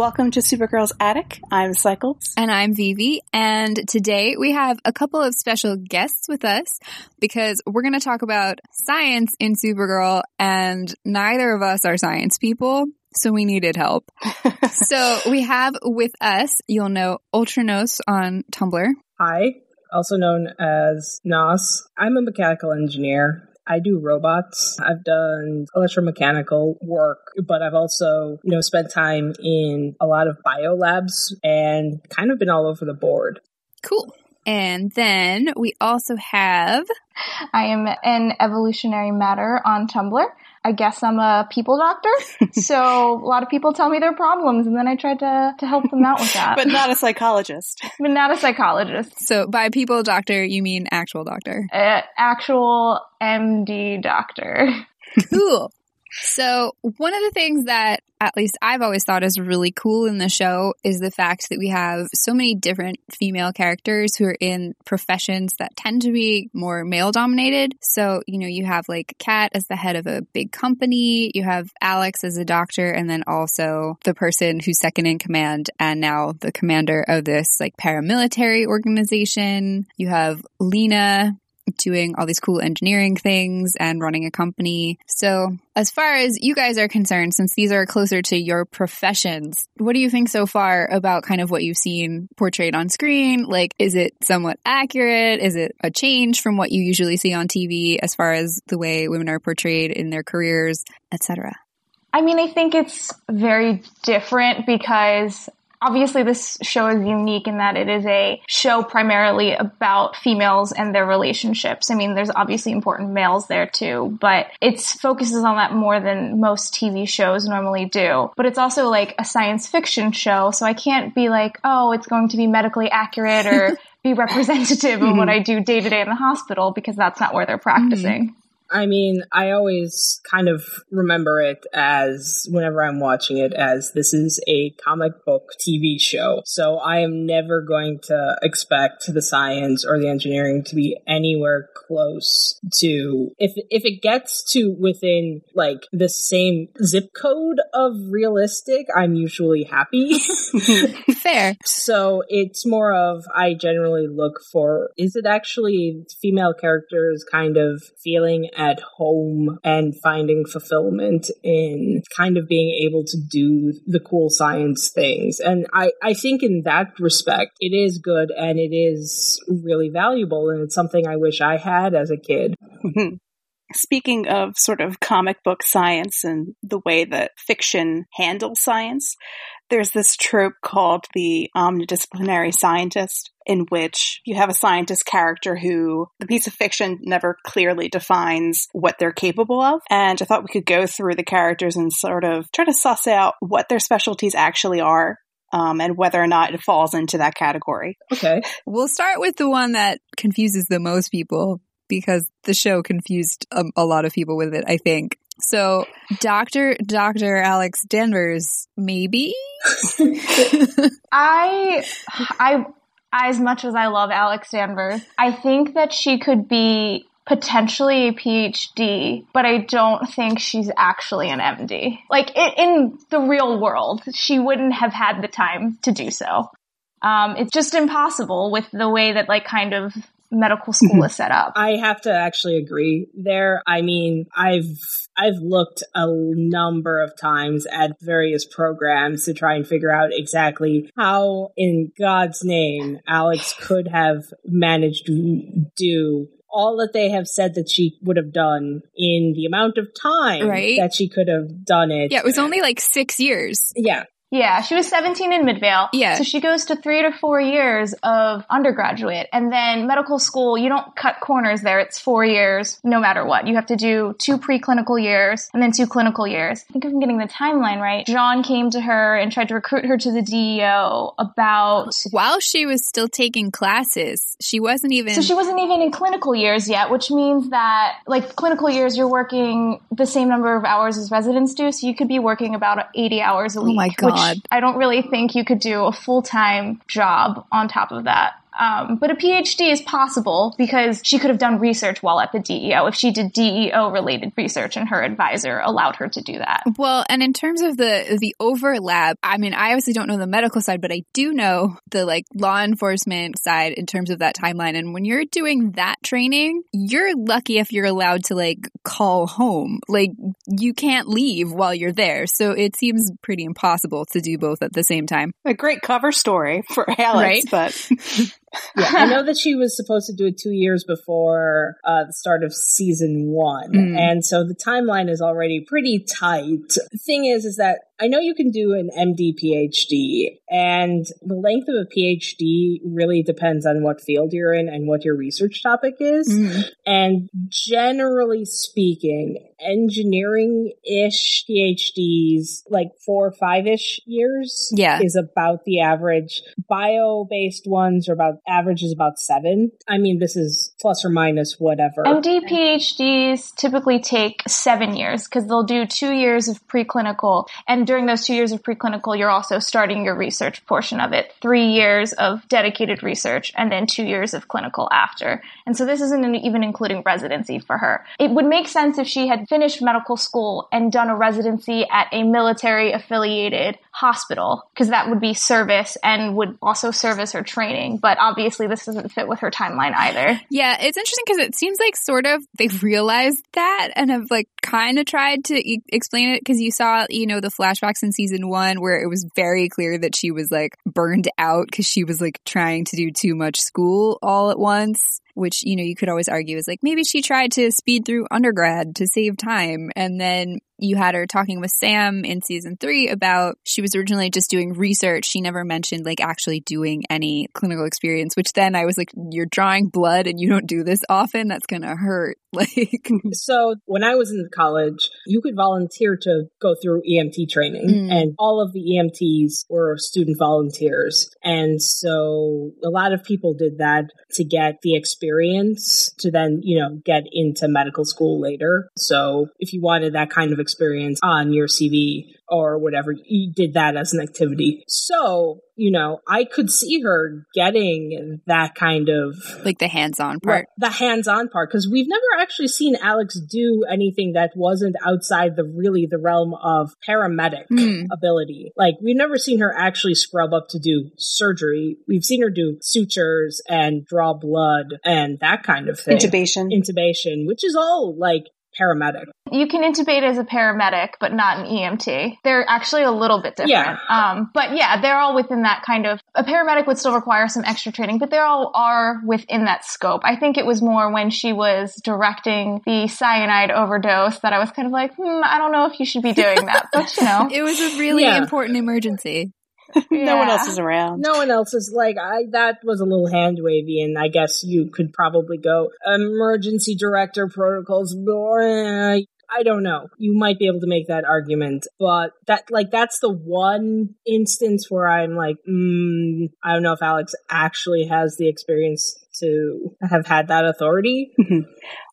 Welcome to Supergirl's Attic. I'm Cycles. And I'm Vivi. And today we have a couple of special guests with us because we're going to talk about science in Supergirl, and neither of us are science people. So we needed help. so we have with us, you'll know Ultranos on Tumblr. Hi, also known as Nos. I'm a mechanical engineer. I do robots. I've done electromechanical work, but I've also, you know, spent time in a lot of bio labs and kind of been all over the board. Cool. And then we also have. I am an evolutionary matter on Tumblr. I guess I'm a people doctor. so a lot of people tell me their problems and then I try to, to help them out with that. but not a psychologist. but not a psychologist. So by people doctor, you mean actual doctor? Uh, actual MD doctor. Cool. So, one of the things that at least I've always thought is really cool in the show is the fact that we have so many different female characters who are in professions that tend to be more male dominated. So, you know, you have like Cat as the head of a big company, you have Alex as a doctor, and then also the person who's second in command and now the commander of this like paramilitary organization. You have Lena doing all these cool engineering things and running a company. So, as far as you guys are concerned, since these are closer to your professions, what do you think so far about kind of what you've seen portrayed on screen? Like, is it somewhat accurate? Is it a change from what you usually see on TV as far as the way women are portrayed in their careers, etc.? I mean, I think it's very different because obviously this show is unique in that it is a show primarily about females and their relationships. I mean, there's obviously important males there too, but it focuses on that more than most TV shows normally do. But it's also like a science fiction show, so I can't be like, oh, it's going to be medically accurate or be representative of what mm-hmm. I do day to day in the hospital because that's not where they're practicing. I mean, I always kind of remember it as whenever I'm watching it as this is a comic book TV show. So I am never going to expect the science or the engineering to be anywhere close to if if it gets to within like the same zip code of realistic, I'm usually happy. Fair. So it's more of I generally look for is it actually female characters kind of feeling at home and finding fulfillment in kind of being able to do the cool science things. And I, I think in that respect, it is good and it is really valuable. And it's something I wish I had as a kid. Mm-hmm. Speaking of sort of comic book science and the way that fiction handles science, there's this trope called the omnidisciplinary scientist, in which you have a scientist character who the piece of fiction never clearly defines what they're capable of. And I thought we could go through the characters and sort of try to suss out what their specialties actually are. Um, and whether or not it falls into that category. Okay. We'll start with the one that confuses the most people because the show confused a, a lot of people with it, I think. So, Dr. Dr. Alex Danvers, maybe? I, I, as much as I love Alex Danvers, I think that she could be potentially a PhD, but I don't think she's actually an MD. Like in, in the real world, she wouldn't have had the time to do so. Um, it's just impossible with the way that like kind of medical school is set up. I have to actually agree there. I mean, I've I've looked a number of times at various programs to try and figure out exactly how in God's name Alex could have managed to do all that they have said that she would have done in the amount of time right? that she could have done it. Yeah, it was only like six years. Yeah. Yeah, she was 17 in Midvale. Yeah. So she goes to three to four years of undergraduate. And then medical school, you don't cut corners there. It's four years no matter what. You have to do two preclinical years and then two clinical years. I think I'm getting the timeline right. J'onn came to her and tried to recruit her to the DEO about. While she was still taking classes, she wasn't even. So she wasn't even in clinical years yet, which means that, like, clinical years, you're working the same number of hours as residents do. So you could be working about 80 hours a week. Oh my God. I don't really think you could do a full time job on top of that. Um, but a PhD is possible because she could have done research while at the DEO if she did DEO related research and her advisor allowed her to do that. Well, and in terms of the the overlap, I mean, I obviously don't know the medical side, but I do know the like law enforcement side in terms of that timeline. And when you're doing that training, you're lucky if you're allowed to like call home. Like you can't leave while you're there. So it seems pretty impossible to do both at the same time. A great cover story for Alex, right? but yeah, I know that she was supposed to do it two years before uh, the start of season one, mm. and so the timeline is already pretty tight. The thing is, is that I know you can do an MD PhD, and the length of a PhD really depends on what field you're in and what your research topic is. Mm. And generally speaking, engineering ish PhDs, like four or five ish years, yeah. is about the average. Bio based ones are about average is about seven. I mean, this is plus or minus whatever. MD PhDs typically take seven years because they'll do two years of preclinical and during those two years of preclinical, you're also starting your research portion of it. Three years of dedicated research and then two years of clinical after. And so this isn't even including residency for her. It would make sense if she had finished medical school and done a residency at a military affiliated hospital, because that would be service and would also service her training. But obviously this doesn't fit with her timeline either. Yeah, it's interesting because it seems like sort of they've realized that and have like kind of tried to e- explain it because you saw, you know, the flash flashbacks in season one where it was very clear that she was like burned out because she was like trying to do too much school all at once which you know you could always argue is like maybe she tried to speed through undergrad to save time and then you had her talking with Sam in season three about she was originally just doing research. She never mentioned like actually doing any clinical experience, which then I was like, you're drawing blood and you don't do this often. That's going to hurt. Like, so when I was in college, you could volunteer to go through EMT training mm. and all of the EMTs were student volunteers. And so a lot of people did that to get the experience to then, you know, get into medical school later. So if you wanted that kind of experience on your CV or whatever. You did that as an activity. So, you know, I could see her getting that kind of like the hands-on part. The hands-on part cuz we've never actually seen Alex do anything that wasn't outside the really the realm of paramedic mm. ability. Like we've never seen her actually scrub up to do surgery. We've seen her do sutures and draw blood and that kind of thing. Intubation. Intubation, which is all like paramedic. You can intubate as a paramedic, but not an EMT. They're actually a little bit different. Yeah. Um, but yeah, they're all within that kind of, a paramedic would still require some extra training, but they all are within that scope. I think it was more when she was directing the cyanide overdose that I was kind of like, hmm, I don't know if you should be doing that, but you know. it was a really yeah. important emergency. no one else is around. No one else is like I. That was a little hand wavy, and I guess you could probably go emergency director protocols. I don't know. You might be able to make that argument, but that like that's the one instance where I'm like, mm, I don't know if Alex actually has the experience to have had that authority.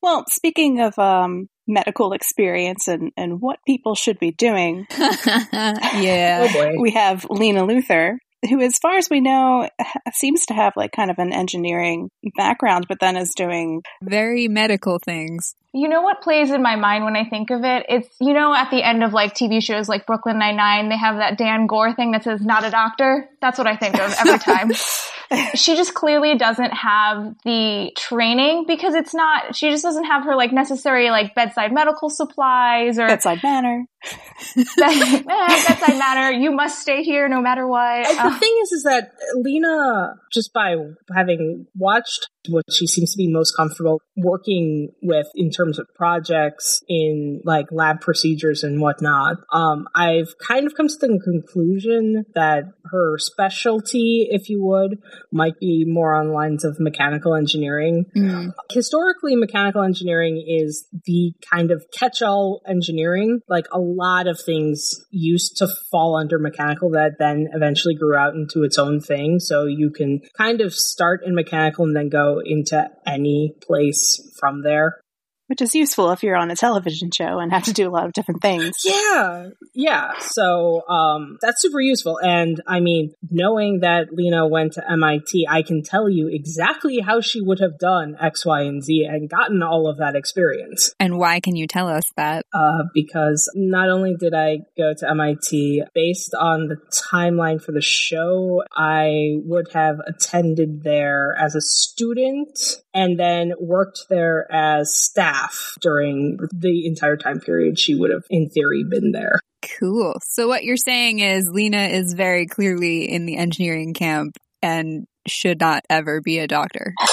well, speaking of um, medical experience and, and what people should be doing. yeah. Oh we have Lena Luthor, who, as far as we know, seems to have like kind of an engineering background, but then is doing very medical things. You know what plays in my mind when I think of it? It's, you know, at the end of like TV shows like Brooklyn Nine-Nine, they have that Dan Gore thing that says, not a doctor. That's what I think of every time. she just clearly doesn't have the training because it's not, she just doesn't have her like necessary like bedside medical supplies or bedside manner. bedside manner. You must stay here no matter what. Uh, the thing is, is that Lena, just by having watched what she seems to be most comfortable working with in terms of projects in like lab procedures and whatnot. Um, I've kind of come to the conclusion that her specialty, if you would, might be more on lines of mechanical engineering. Mm. Historically, mechanical engineering is the kind of catch-all engineering. Like a lot of things used to fall under mechanical that then eventually grew out into its own thing. So you can kind of start in mechanical and then go into any place from there. Which is useful if you're on a television show and have to do a lot of different things. Yeah, yeah. So um, that's super useful. And I mean, knowing that Lena went to MIT, I can tell you exactly how she would have done X, Y, and Z and gotten all of that experience. And why can you tell us that? Uh, because not only did I go to MIT, based on the timeline for the show, I would have attended there as a student and then worked there as staff during the entire time period she would have, in theory, been there. Cool. So what you're saying is Lena is very clearly in the engineering camp and should not ever be a doctor.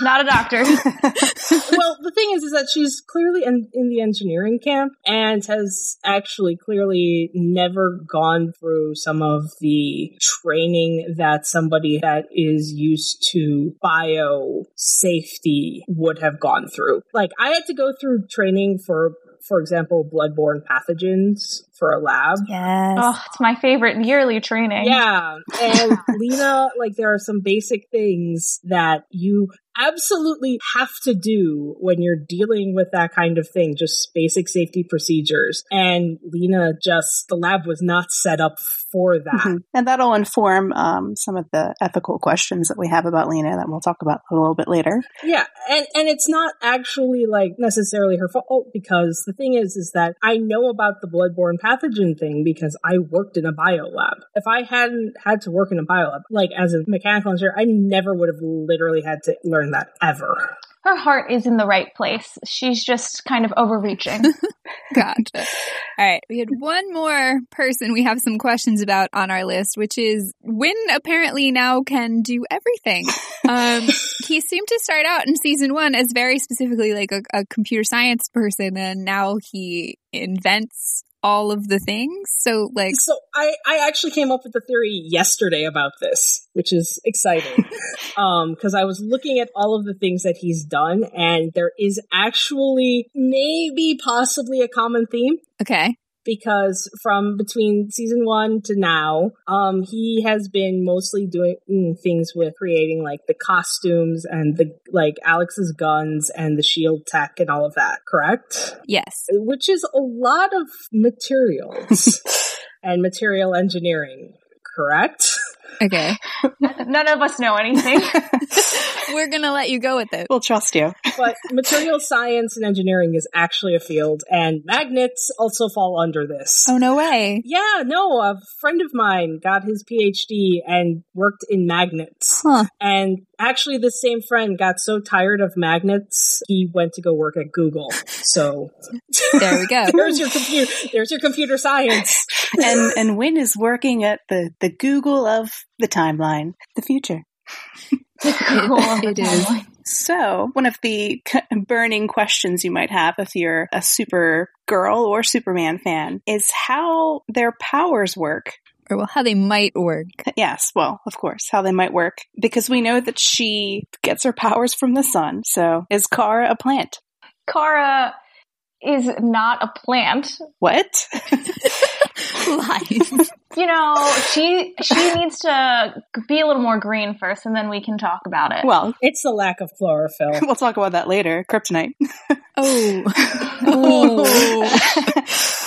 Not a doctor. well, the thing is, is that she's clearly in, in the engineering camp and has actually clearly never gone through some of the training that somebody that is used to bio safety would have gone through. Like, I had to go through training for for example, bloodborne pathogens for a lab. Yes. Oh, it's my favorite yearly training. Yeah. And Lena, like, there are some basic things that you absolutely have to do when you're dealing with that kind of thing, just basic safety procedures. And Lena just, the lab was not set up for that. Mhm. And that'll inform um, some of the ethical questions that we have about Lena that we'll talk about a little bit later. Yeah, and and it's not actually like necessarily her fault because the thing is is that I know about the bloodborne pathogen thing because I worked in a bio lab. If I hadn't had to work in a bio lab, like as a mechanical engineer, I never would have literally had to learn that ever. Her heart is in the right place. She's just kind of overreaching. Gotcha. All right. We had one more person we have some questions about on our list, which is Winn apparently now can do everything. Um, he seemed to start out in season one as very specifically like a, a computer science person, and now he invents all of the things. So, like, So I, I actually came up with the theory yesterday about this, which is exciting. um, cause I was looking at all of the things that he's done and there is actually maybe possibly a common theme okay. Because from between season one to now, um, he has been mostly doing things with creating like the costumes and the like Alex's guns and the shield tech and all of that, correct? Yes. Which is a lot of materials and material engineering, correct? Okay. None of us know anything. We're going to let you go with it. We'll trust you. But material science and engineering is actually a field, and magnets also fall under this. Oh, no way. Yeah, no, a friend of mine got his PhD and worked in magnets. Huh. And actually, the same friend got so tired of magnets, he went to go work at Google. So There we go. there's your computer. There's your computer science. And and Winn is working at the, the Google of the timeline, the future. it is. So, one of the c- burning questions you might have if you're a super girl or Superman fan is how their powers work. Or, well, how they might work. Yes, well, of course, how they might work. Because we know that she gets her powers from the sun. So, is Kara a plant? Kara is not a plant. What? Lies. You know, she she needs to be a little more green first, and then we can talk about it. well, It's the lack of chlorophyll. we'll talk about that later. Kryptonite. Oh. oh.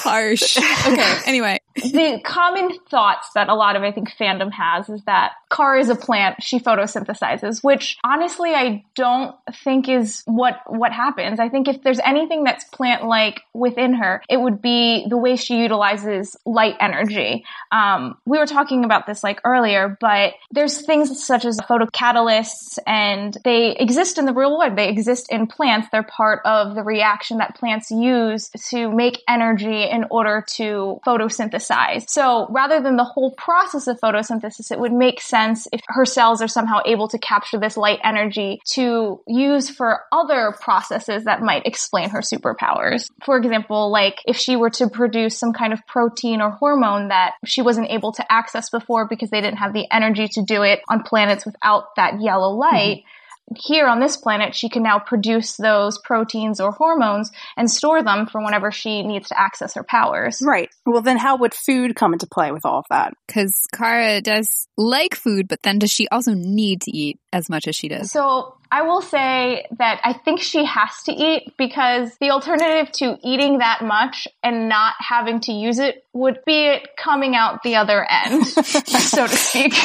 Harsh. Okay. Anyway. the common thoughts that a lot of I think fandom has is that Kara is a plant, she photosynthesizes, which honestly I don't think is what what happens. I think if there's anything that's plant like within her, it would be the way she utilizes light energy. Um, we were talking about this like earlier, but there's things such as photocatalysts, and they exist in the real world. They exist in plants. They're part of the reaction that plants use to make energy in order to photosynthesize. So rather than the whole process of photosynthesis, it would make sense if her cells are somehow able to capture this light energy to use for other processes that might explain her superpowers. For example, like if she were to produce some kind of protein or hormone that she wasn't able to access before because they didn't have the energy to do it on planets without that yellow light. Mm-hmm. Here on this planet, she can now produce those proteins or hormones and store them for whenever she needs to access her powers. Right. Well, then how would food come into play with all of that? Because Kara does like food, but then does she also need to eat as much as she does? So I will say that I think she has to eat because the alternative to eating that much and not having to use it would be it coming out the other end, so to speak.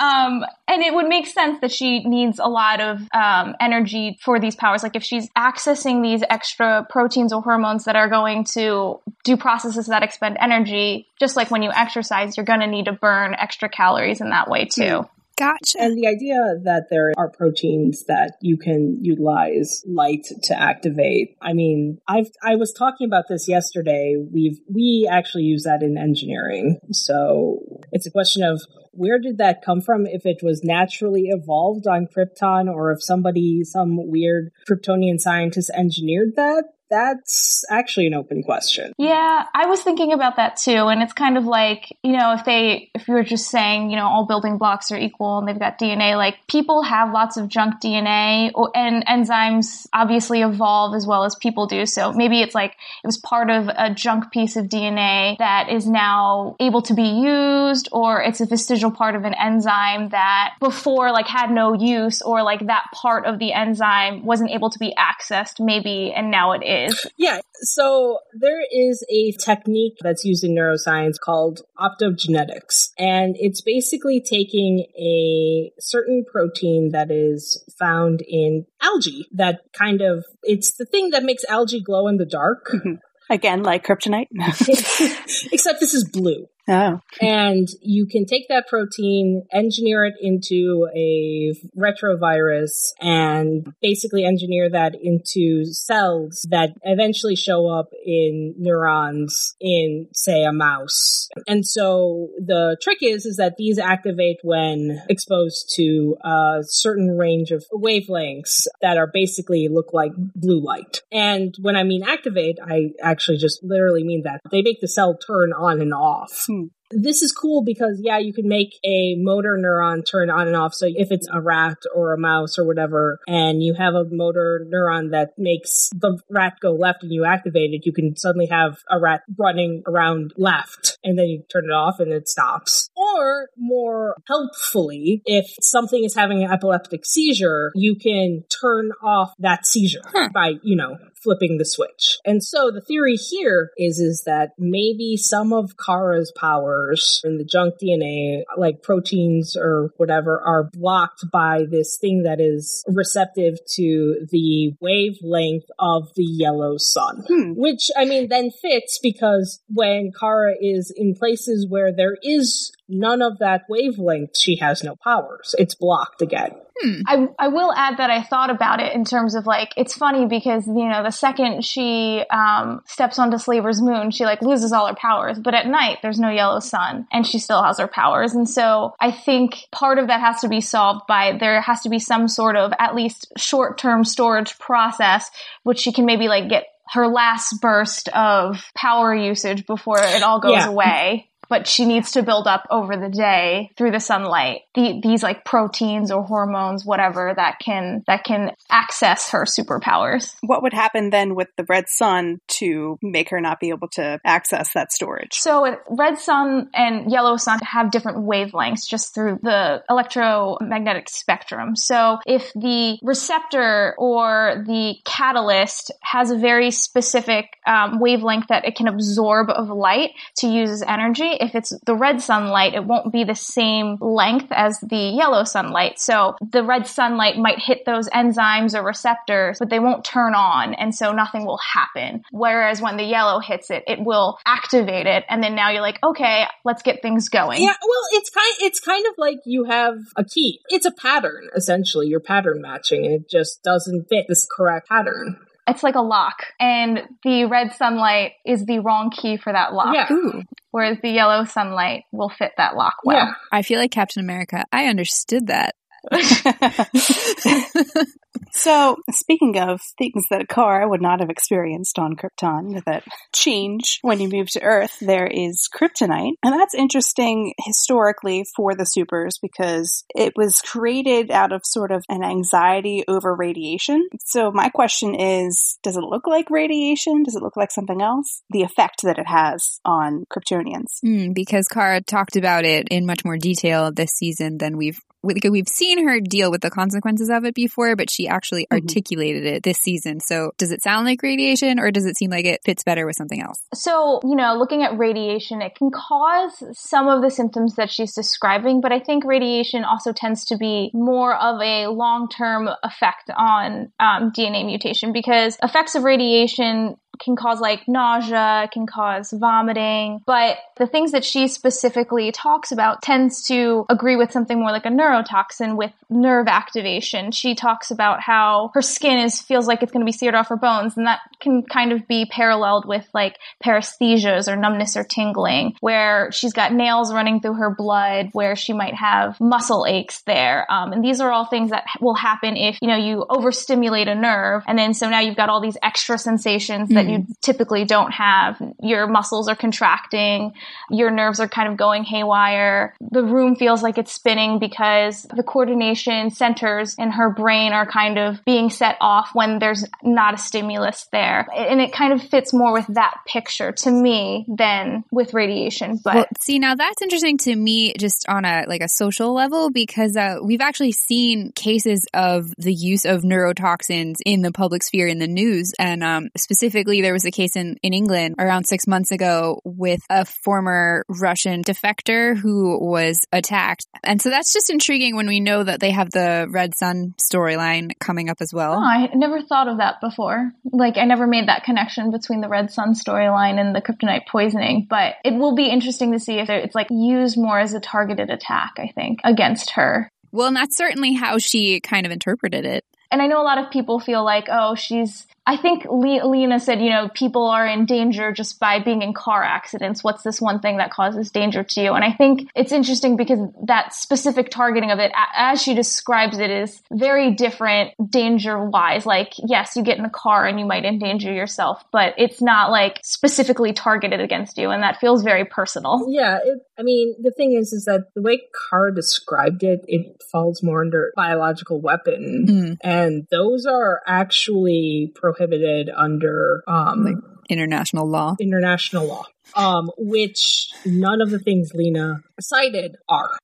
Um, and it would make sense that she needs a lot of um, energy for these powers. Like if she's accessing these extra proteins or hormones that are going to do processes that expend energy, just like when you exercise, you're going to need to burn extra calories in that way too. Gotcha. And the idea that there are proteins that you can utilize light to activate. I mean, I've I was talking about this yesterday. We've we actually use that in engineering. So it's a question of where did that come from? If it was naturally evolved on Krypton or if somebody, some weird Kryptonian scientist engineered that, that's actually an open question. Yeah, I was thinking about that too. And it's kind of like, you know, if they, if you were just saying, you know, all building blocks are equal and they've got DNA, like people have lots of junk DNA and enzymes obviously evolve as well as people do. So maybe it's like it was part of a junk piece of DNA that is now able to be used or it's a vestigial part of an enzyme that before like had no use or like that part of the enzyme wasn't able to be accessed maybe and now it is is. Yeah. So there is a technique that's used in neuroscience called optogenetics. And it's basically taking a certain protein that is found in algae that kind of, it's the thing that makes algae glow in the dark. Mm-hmm. Again, like kryptonite. Except this is blue. Oh. And you can take that protein, engineer it into a retrovirus, and basically engineer that into cells that eventually show up in neurons in, say, a mouse. And so the trick is, is that these activate when exposed to a certain range of wavelengths that are basically look like blue light. And when I mean activate, I actually just literally mean that they make the cell turn on and off. Hmm. This is cool because, yeah, you can make a motor neuron turn on and off. So if it's a rat or a mouse or whatever, and you have a motor neuron that makes the rat go left and you activate it, you can suddenly have a rat running around left and then you turn it off and it stops. Or more helpfully, if something is having an epileptic seizure, you can turn off that seizure huh. by, you know, flipping the switch. And so the theory here is is that maybe some of Kara's powers in the junk DNA, like proteins or whatever, are blocked by this thing that is receptive to the wavelength of the yellow sun. Hmm. Which I mean then fits because when Kara is in places where there is none of that wavelength, she has no powers. It's blocked again. Hmm. I, I will add that I thought about it in terms of like, it's funny because, you know, the second she um, steps onto Slaver's moon, she like loses all her powers. But at night, there's no yellow sun and she still has her powers. And so I think part of that has to be solved by there has to be some sort of at least short term storage process, which she can maybe like get her last burst of power usage before it all goes yeah. away but she needs to build up over the day through the sunlight. The, these like proteins or hormones whatever that can that can access her superpowers. What would happen then with the red sun to make her not be able to access that storage? So red sun and yellow sun have different wavelengths just through the electromagnetic spectrum. So if the receptor or the catalyst has a very specific um, wavelength that it can absorb of light to use as energy if it's the red sunlight, it won't be the same length as the yellow sunlight. So the red sunlight might hit those enzymes or receptors, but they won't turn on. And so nothing will happen. Whereas when the yellow hits it, it will activate it. And then now you're like, okay, let's get things going. Yeah. Well, it's kind, it's kind of like you have a key. It's a pattern, essentially. You're pattern matching. and It just doesn't fit this correct pattern. It's like a lock, and the red sunlight is the wrong key for that lock. Yeah. Ooh. Whereas the yellow sunlight will fit that lock well. Yeah. I feel like Captain America. I understood that. So, speaking of things that Kara would not have experienced on Krypton that change when you move to Earth, there is kryptonite. And that's interesting historically for the supers because it was created out of sort of an anxiety over radiation. So, my question is does it look like radiation? Does it look like something else? The effect that it has on Kryptonians. Mm, because Kara talked about it in much more detail this season than we've we've seen her deal with the consequences of it before, but she actually mm-hmm. articulated it this season. So does it sound like radiation or does it seem like it fits better with something else? So, you know, looking at radiation, it can cause some of the symptoms that she's describing, but I think radiation also tends to be more of a long term effect on um, DNA mutation because effects of radiation can cause like nausea, can cause vomiting, but the things that she specifically talks about tends to agree with something more like a neurotoxin with nerve activation. She talks about how her skin is feels like it's going to be seared off her bones and that can kind of be paralleled with like paresthesias or numbness or tingling where she's got nails running through her blood where she might have muscle aches there. Um, and these are all things that will happen if, you know, you overstimulate a nerve and then so now you've got all these extra sensations that that you typically don't have. Your muscles are contracting, your nerves are kind of going haywire. The room feels like it's spinning because the coordination centers in her brain are kind of being set off when there's not a stimulus there. And it kind of fits more with that picture to me than with radiation. But well, see, now that's interesting to me just on a like a social level because uh, we've actually seen cases of the use of neurotoxins in the public sphere in the news and um, specifically there was a case in, in England around six months ago with a former Russian defector who was attacked. And so that's just intriguing when we know that they have the Red Sun storyline coming up as well. Oh, I never thought of that before. Like, I never made that connection between the Red Sun storyline and the kryptonite poisoning, but it will be interesting to see if it's like used more as a targeted attack, I think, against her. Well, and that's certainly how she kind of interpreted it. And I know a lot of people feel like, oh, she's I think Le- Lena said, you know, people are in danger just by being in car accidents. What's this one thing that causes danger to you? And I think it's interesting because that specific targeting of it, as she describes it, is very different danger wise. Like, yes, you get in a car and you might endanger yourself, but it's not like specifically targeted against you. And that feels very personal. Yeah. It, I mean, the thing is, is that the way Kara described it, it falls more under biological weapon. Mm. And those are actually pro prohibited under um, like international law. International law, um, which none of the things Lena cited are.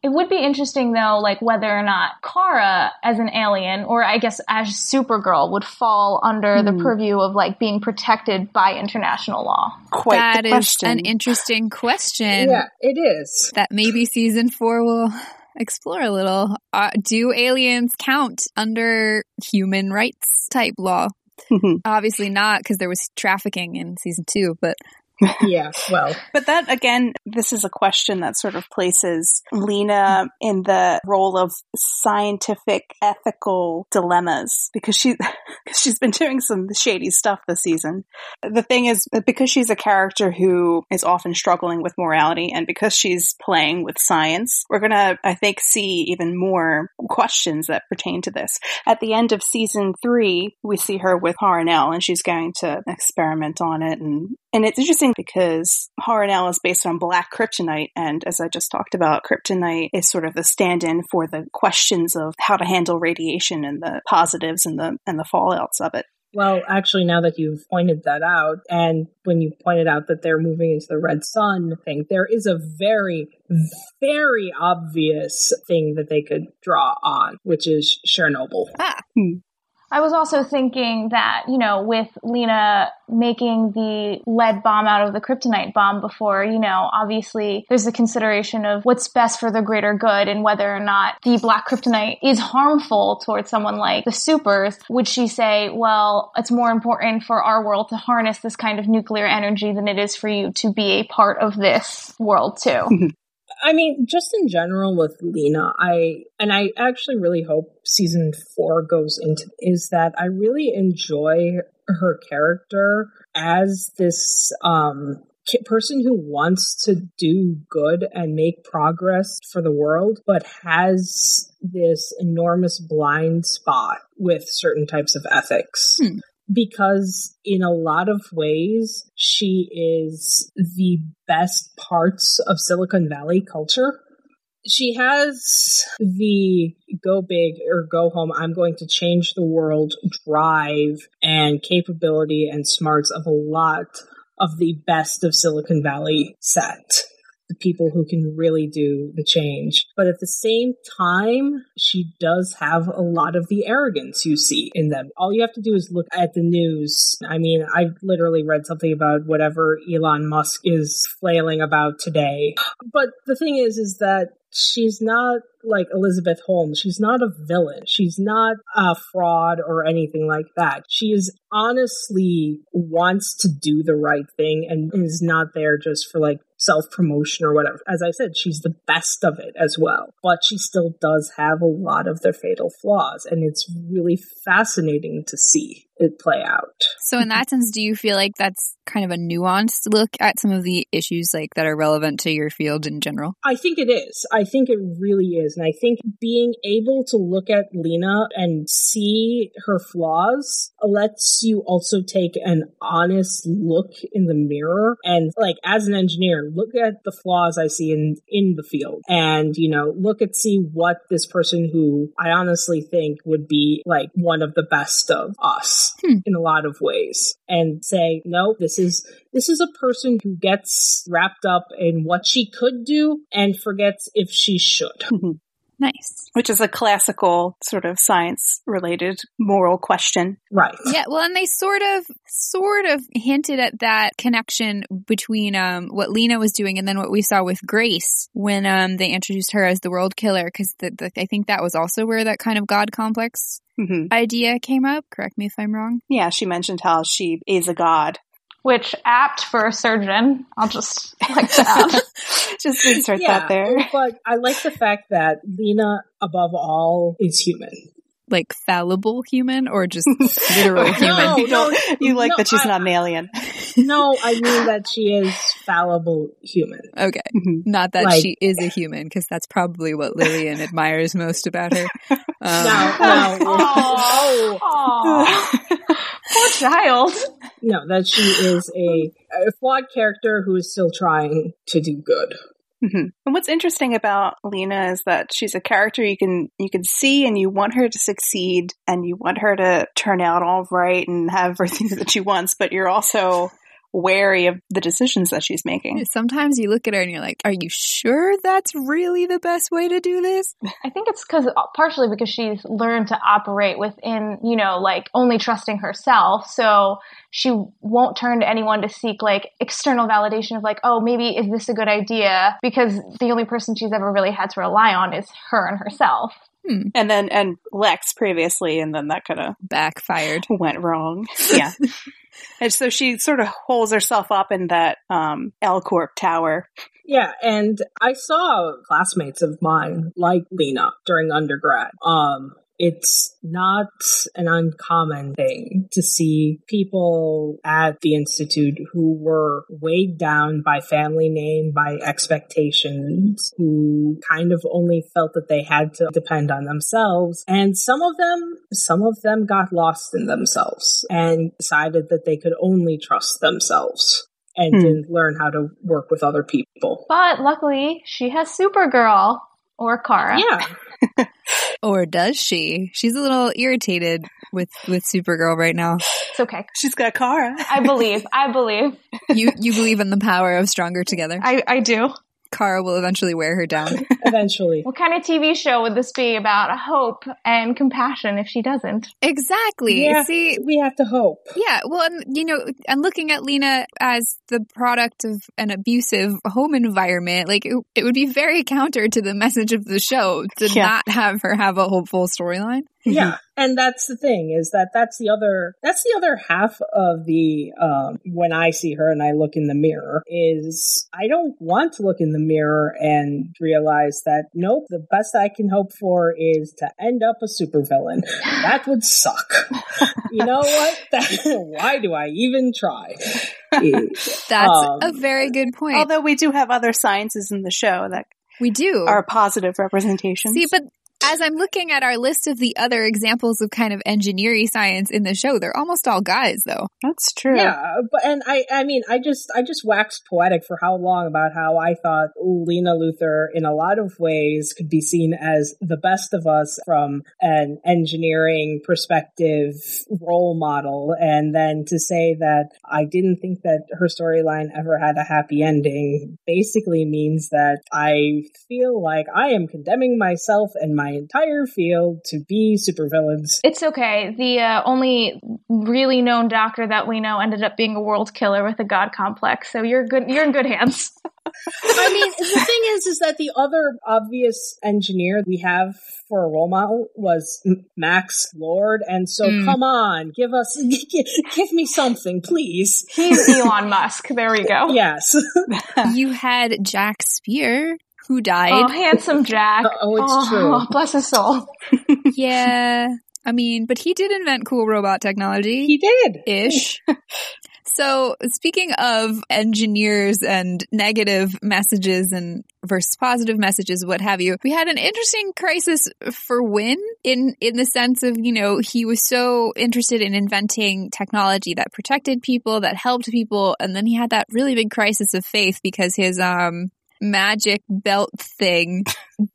It would be interesting though, like whether or not Kara as an alien, or I guess as Supergirl, would fall under the hmm. purview of like being protected by international law. Quite that is an interesting question. Yeah, it is. That maybe season four will explore a little. Uh, do aliens count under human rights type law? Obviously not because there was trafficking in season two, but yeah, well. But that, again, this is a question that sort of places Lena in the role of scientific ethical dilemmas because she, she's been doing some shady stuff this season. The thing is, because she's a character who is often struggling with morality and because she's playing with science, we're going to, I think, see even more questions that pertain to this. At the end of season three, we see her with Harun-El and she's going to experiment on it and and it's interesting because Harun-El is based on black kryptonite. And as I just talked about, kryptonite is sort of the stand in for the questions of how to handle radiation and the positives and the, and the fallouts of it. Well, actually, now that you've pointed that out, and when you pointed out that they're moving into the red sun thing, there is a very, very obvious thing that they could draw on, which is Chernobyl. Ah. Hmm. I was also thinking that, you know, with Lena making the lead bomb out of the kryptonite bomb before, you know, obviously there's the consideration of what's best for the greater good and whether or not the black kryptonite is harmful towards someone like the supers. Would she say, well, it's more important for our world to harness this kind of nuclear energy than it is for you to be a part of this world too? I mean, just in general with Lena, I and I actually really hope season four goes into is that I really enjoy her character as this um person who wants to do good and make progress for the world, but has this enormous blind spot with certain types of ethics. Hmm. Because in a lot of ways, she is the best parts of Silicon Valley culture. She has the go big or go home, I'm going to change the world drive and capability and smarts of a lot of the best of Silicon Valley set the people who can really do the change. But at the same time, she does have a lot of the arrogance you see in them. All you have to do is look at the news. I mean, I literally read something about whatever Elon Musk is flailing about today. But the thing is, is that she's not like Elizabeth Holmes. She's not a villain. She's not a fraud or anything like that. She is honestly wants to do the right thing and is not there just for like self promotion or whatever. As I said, she's the best of it as well, but she still does have a lot of their fatal flaws, and it's really fascinating to see it play out. So, in that sense, do you feel like that's kind of a nuanced look at some of the issues like that are relevant to your field in general? I think it is. I think it really is, and I think being able to look at Lena and see her flaws lets you also take an honest look in the mirror and, like, as an engineer, look at the flaws I see in in the field, and you know, look at see what this person who I honestly think would be like one of the best of us Hmm. in a lot of ways and say, no, this is, this is a person who gets wrapped up in what she could do and forgets if she should. Nice. Which is a classical sort of science related moral question. Right. Yeah, well, and they sort of, sort of hinted at that connection between um, what Lena was doing and then what we saw with Grace when um, they introduced her as the world killer, because I think that was also where that kind of god complex hmm idea came up. Correct me if I'm wrong. Yeah, she mentioned how she is a god. Which apt for a surgeon. I'll just like to add. Just insert Yeah, that there. but I like the fact that Lena, above all, is human. Like fallible human or just literal human? No, you, no, you like no, that she's I- not an alien. No, I mean that she is fallible human. Okay. Mhm. Not that Like- she is a human, because that's probably what Lillian admires most about her. Um, No, no, Oh, Aw. poor child. no, that she is a, a flawed character who is still trying to do good. Mhm. And what's interesting about Lena is that she's a character you can you can see and you want her to succeed and you want her to turn out all right and have everything that she wants, but you're also wary of the decisions that she's making. Sometimes you look at her and you're like, are you sure that's really the best way to do this? I think it's because uh, partially because she's learned to operate within, you know, like only trusting herself. So she won't turn to anyone to seek like external validation of like, oh, maybe is this a good idea? Because the only person she's ever really had to rely on is her and herself. Hmm. And then and Lex previously and then that kind of Backfired. went wrong. Yeah. and so she sort of holds herself up in that um L Corp tower. Yeah, and I saw classmates of mine like Lena during undergrad. Um, it's not an uncommon thing to see people at the Institute who were weighed down by family name, by expectations, who kind of only felt that they had to depend on themselves. And some of them, some of them got lost in themselves and decided that they could only trust themselves and Hmm. didn't learn how to work with other people. But luckily, she has Supergirl or Kara. Yeah. Or does she? She's a little irritated with, with Supergirl right now. It's okay. She's got Kara. I believe. I believe. You, you believe in the power of stronger together. I, I do. Kara will eventually wear her down. Eventually. What kind of TV show would this be about hope and compassion if she doesn't? Exactly. Yeah. See, We have to hope. Yeah, well, and, you know, and looking at Lena as the product of an abusive home environment, like it, it would be very counter to the message of the show to Yeah. not have her have a hopeful storyline. Yeah. And that's the thing is that that's the other that's the other half of the um when I see her and I look in the mirror is I don't want to look in the mirror and realize that nope, the best I can hope for is to end up a supervillain. That would suck. you know what? That, why do I even try? That's Um, a very good point. Although we do have other sciences in the show that we do. are positive representations. See, but as I'm looking at our list of the other examples of kind of engineering science in the show, they're almost all guys, though. That's true. Yeah, but and I I mean I just I just waxed poetic for how long about how I thought Lena Luthor in a lot of ways could be seen as the best of us from an engineering perspective role model and then to say that I didn't think that her storyline ever had a happy ending basically means that I feel like I am condemning myself and my entire field to be supervillains. It's okay. The uh, only really known doctor that we know ended up being a world killer with a god complex. So you're good. You're in good hands. I mean, the thing is, is that the other obvious engineer we have for a role model was Max Lord, and so Mm. come on, give us, give me something, please. He's Elon Musk. There we go. Yes. you had Jack Spear, who died. Oh, handsome Jack. Oh, it's true. Bless his soul. yeah. I mean, but he did invent cool robot technology. he did. ish. so, speaking of engineers and negative messages and versus positive messages, what have you, we had an interesting crisis for Winn in in the sense of you know he was so interested in inventing technology that protected people, that helped people, and then he had that really big crisis of faith because his um magic belt thing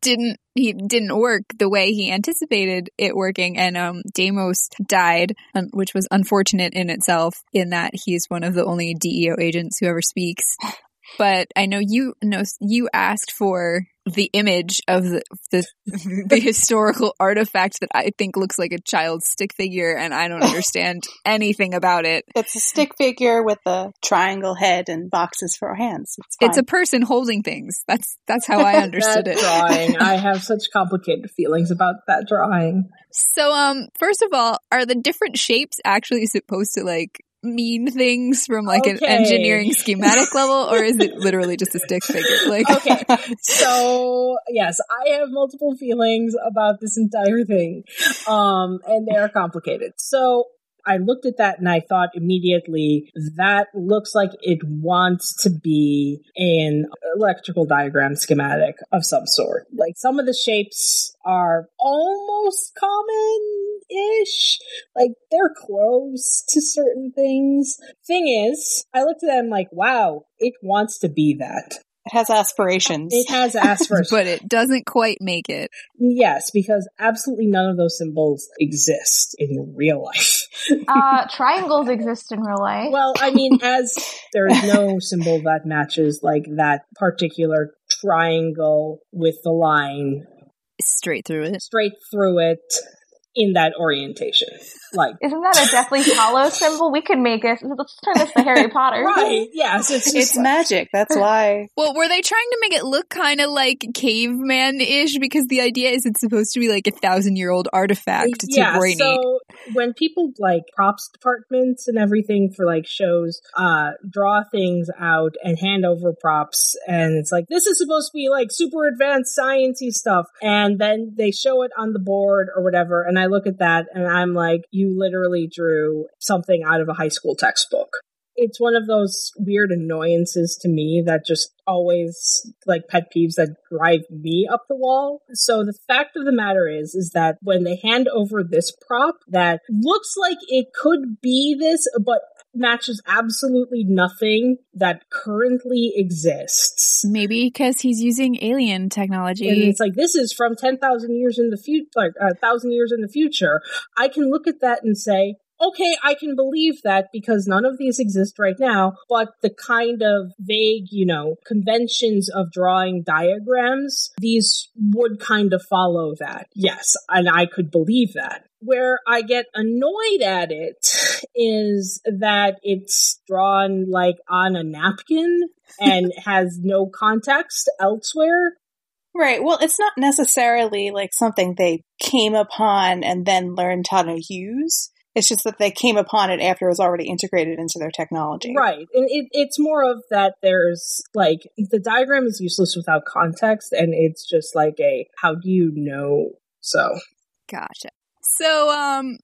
didn't he didn't work the way he anticipated it working and um Deimos died which was unfortunate in itself in that he's one of the only DEO agents who ever speaks but I know you know you asked for the image of the, the the historical artifact that I think looks like a child's stick figure and I don't understand anything about it It's a stick figure with a triangle head and boxes for hands. It's, it's a person holding things that's that's how I understood that it drawing. I have such complicated feelings about that drawing. So, um, first of all, are the different shapes actually supposed to like mean things from like an engineering schematic level, or is it literally just a stick figure? Like, Okay, so yes, I have multiple feelings about this entire thing, um, and they are complicated. So I looked at that and I thought immediately that looks like it wants to be an electrical diagram schematic of some sort. Like some of the shapes are almost common-ish, like they're close to certain things. Thing is, I looked at them like, wow, it wants to be that. it has aspirations. It has aspirations. but it doesn't quite make it. yes, because absolutely none of those symbols exist in real life. Uh, triangles exist in real life. well, I mean, as there is no symbol that matches like that particular triangle with the line Straight through it. straight through it in that orientation. Like, Isn't that a Deathly Hallow symbol? We could make it. Let's turn this to Harry Potter. right, yes, it's just it's like- magic. That's why. Well, were they trying to make it look kind of like caveman ish? Because the idea is it's supposed to be like a thousand year old artifact to yeah, Brainy. so when people like props departments and everything for like shows uh draw things out and hand over props and it's like this is supposed to be like super advanced sciencey stuff and then they show it on the board or whatever and I look at that and I'm like you literally drew something out of a high school textbook it's one of those weird annoyances to me that just always like pet peeves that drive me up the wall. So the fact of the matter is, is that when they hand over this prop that looks like it could be this, but matches absolutely nothing that currently exists. Maybe because he's using alien technology. And it's like this is from ten thousand years in the future, like a thousand years in the future. I can look at that and say, okay, I can believe that because none of these exist right now. But the kind of vague, you know, conventions of drawing diagrams, these would kind of follow that. Yes, and I could believe that. Where I get annoyed at it is that it's drawn like on a napkin and has no context elsewhere. Right. Well, it's not necessarily like something they came upon and then learned how to use. It's just that they came upon it after it was already integrated into their technology. Right. And it, it's more of that there's like the diagram is useless without context and it's just like a how do you know so Gotcha. So, um,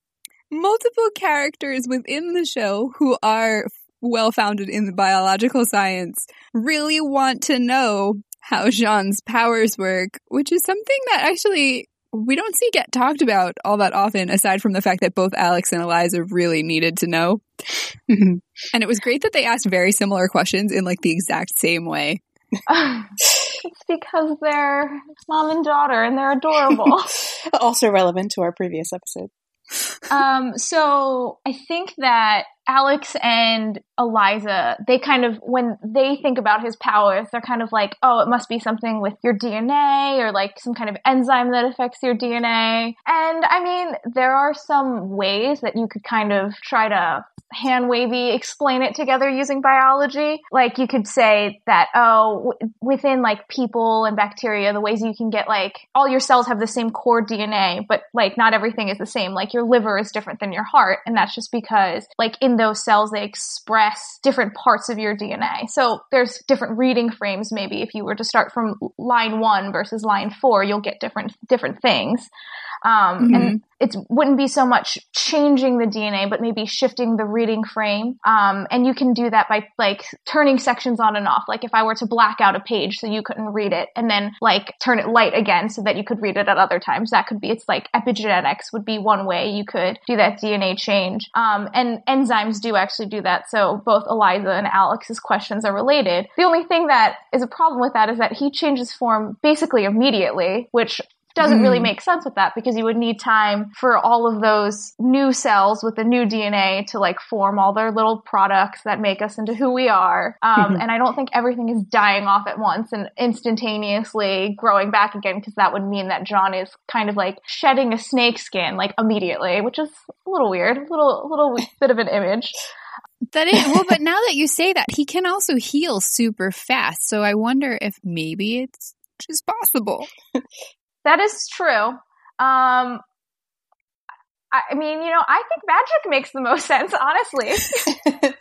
multiple characters within the show who are well founded in the biological science, really want to know how J'onn's powers work, which is something that actually we don't see get talked about all that often, aside from the fact that both Alex and Eliza really needed to know. and it was great that they asked very similar questions in like the exact same way. it's because they're mom and daughter and they're adorable. also relevant to our previous episode. Um, so I think that Alex and Eliza, they kind of, when they think about his powers, they're kind of like, oh, it must be something with your DNA or like some kind of enzyme that affects your DNA. And I mean, there are some ways that you could kind of try to hand wavy explain it together using biology. Like you could say that, oh, w- within like people and bacteria, the ways you can get like all your cells have the same core DNA, but like not everything is the same. Like your liver is different than your heart. And that's just because like in those cells, they express different parts of your DNA. So there's different reading frames. Maybe if you were to start from line one versus line four, you'll get different, different things. Um, mm-hmm. and it wouldn't be so much changing the DNA, but maybe shifting the reading frame. Um, and you can do that by like turning sections on and off. Like if I were to black out a page so you couldn't read it and then like turn it light again so that you could read it at other times, that could be, it's like epigenetics would be one way you could do that DNA change. Um, and enzymes do actually do that. So both Eliza and Alex's questions are related. The only thing that is a problem with that is that he changes form basically immediately, which doesn't mm. really make sense with that because you would need time for all of those new cells with the new DNA to like form all their little products that make us into who we are. Um, mm-hmm. And I don't think everything is dying off at once and instantaneously growing back again because that would mean that J'onn is kind of like shedding a snake skin like immediately, which is a little weird, a little, little bit of an image. That is well, but now that you say that, he can also heal super fast. So I wonder if maybe it's just possible. That is true. Um, I mean, you know, I think magic makes the most sense, honestly.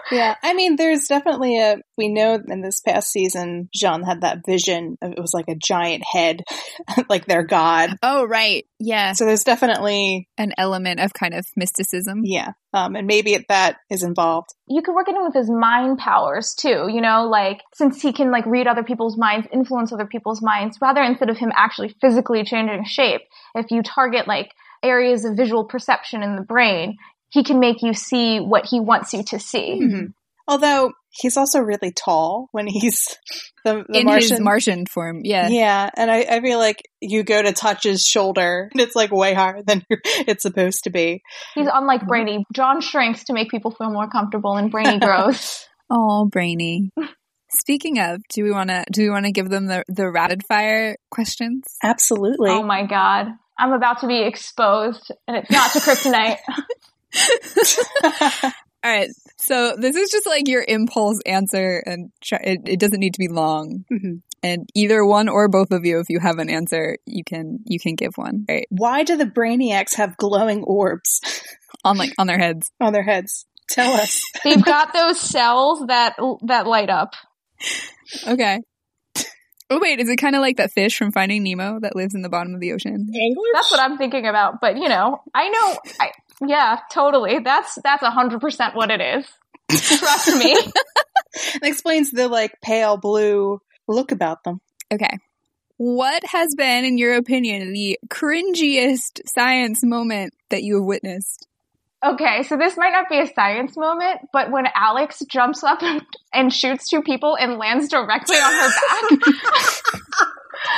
yeah, I mean, there's definitely a. We know in this past season, J'onn had that vision of it was like a giant head, like their god. Oh, right. Yeah. So there's definitely an element of kind of mysticism. Yeah. Um, and maybe it, that is involved. You could work it in with his mind powers too, you know, like since he can like read other people's minds, influence other people's minds, rather instead of him actually physically changing shape, if you target like areas of visual perception in the brain, he can make you see what he wants you to see. Mm-hmm. Although he's also really tall when he's the, the in Martian. his Martian form. Yeah, yeah, and I, I, feel like you go to touch his shoulder, and it's like way higher than it's supposed to be. He's unlike. Brainy. J'onn shrinks to make people feel more comfortable, and Brainy grows. oh, Brainy. Speaking of, do we want to do we want to give them the the rapid fire questions? Absolutely. Oh my god. I'm about to be exposed and it's not to kryptonite. All right. So this is just like your impulse answer and try, it, it, doesn't need to be long. Mm-hmm. And either one or both of you, if you have an answer, you can, you can give one. Right. Why do the brainiacs have glowing orbs on like, on their heads? on their heads. Tell us. They've got those cells that, that light up. Okay. Oh wait, is it kind of like that fish from Finding Nemo that lives in the bottom of the ocean? Anglers? That's what I'm thinking about. But you know, I know. I, yeah, totally. That's that's a hundred percent what it is. Trust me. it explains the like pale blue look about them. Okay. What has been, in your opinion, the cringiest science moment that you have witnessed? Okay, so this might not be a science moment, but when Alex jumps up and shoots two people and lands directly on her back,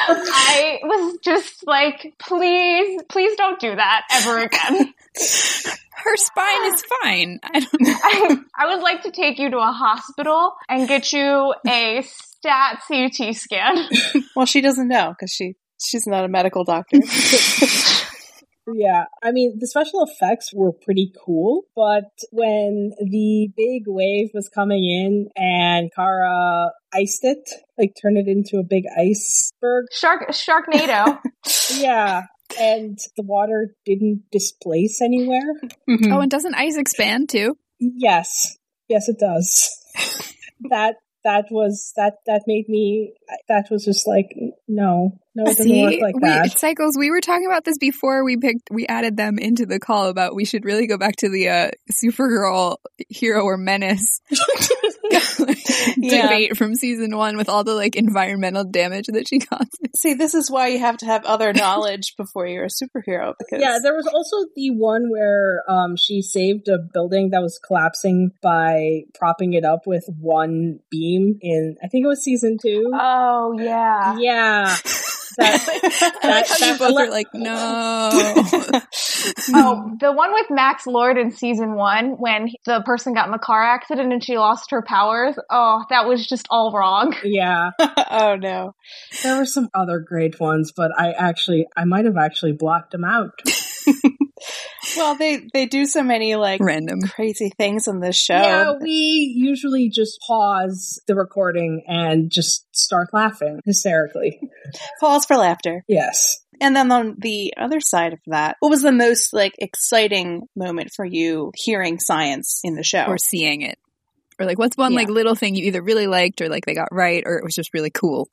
I was just like, please, please don't do that ever again. Her spine is fine. I, I, I would like to take you to a hospital and get you a stat CT scan. well, she doesn't know because she she's not a medical doctor. Yeah, I mean, the special effects were pretty cool, but when the big wave was coming in and Kara iced it, like turned it into a big iceberg. Shark, Sharknado. yeah. And the water didn't displace anywhere. Mm-hmm. Oh, and doesn't ice expand too? Yes. Yes, it does. that that was that that made me that was just like no no it doesn't See, work like we, that cycles. We were talking about this before we picked. We added them into the call about we should really go back to the uh, Supergirl hero or menace Yeah. debate from season one with all the like environmental damage that she causes. See, this is why you have to have other knowledge before you're a superhero. Because yeah there was also the one where um she saved a building that was collapsing by propping it up with one beam in i think it was season two Oh yeah. yeah that, I like how you that both ele- are like, no. Oh, the one with Max Lord in season one when the person got in the car accident and she lost her powers. Oh, that was just all wrong. yeah oh no. there were some other great ones but i actually i might have actually blocked them out Well, they they do so many like Random. crazy things in this show. Yeah, we usually just pause the recording and just start laughing hysterically. Pause for laughter. Yes. And then on the other side of that, what was the most like exciting moment for you hearing science in the show? Or seeing it. Or like, what's one Yeah. like little thing you either really liked or like they got right or it was just really cool?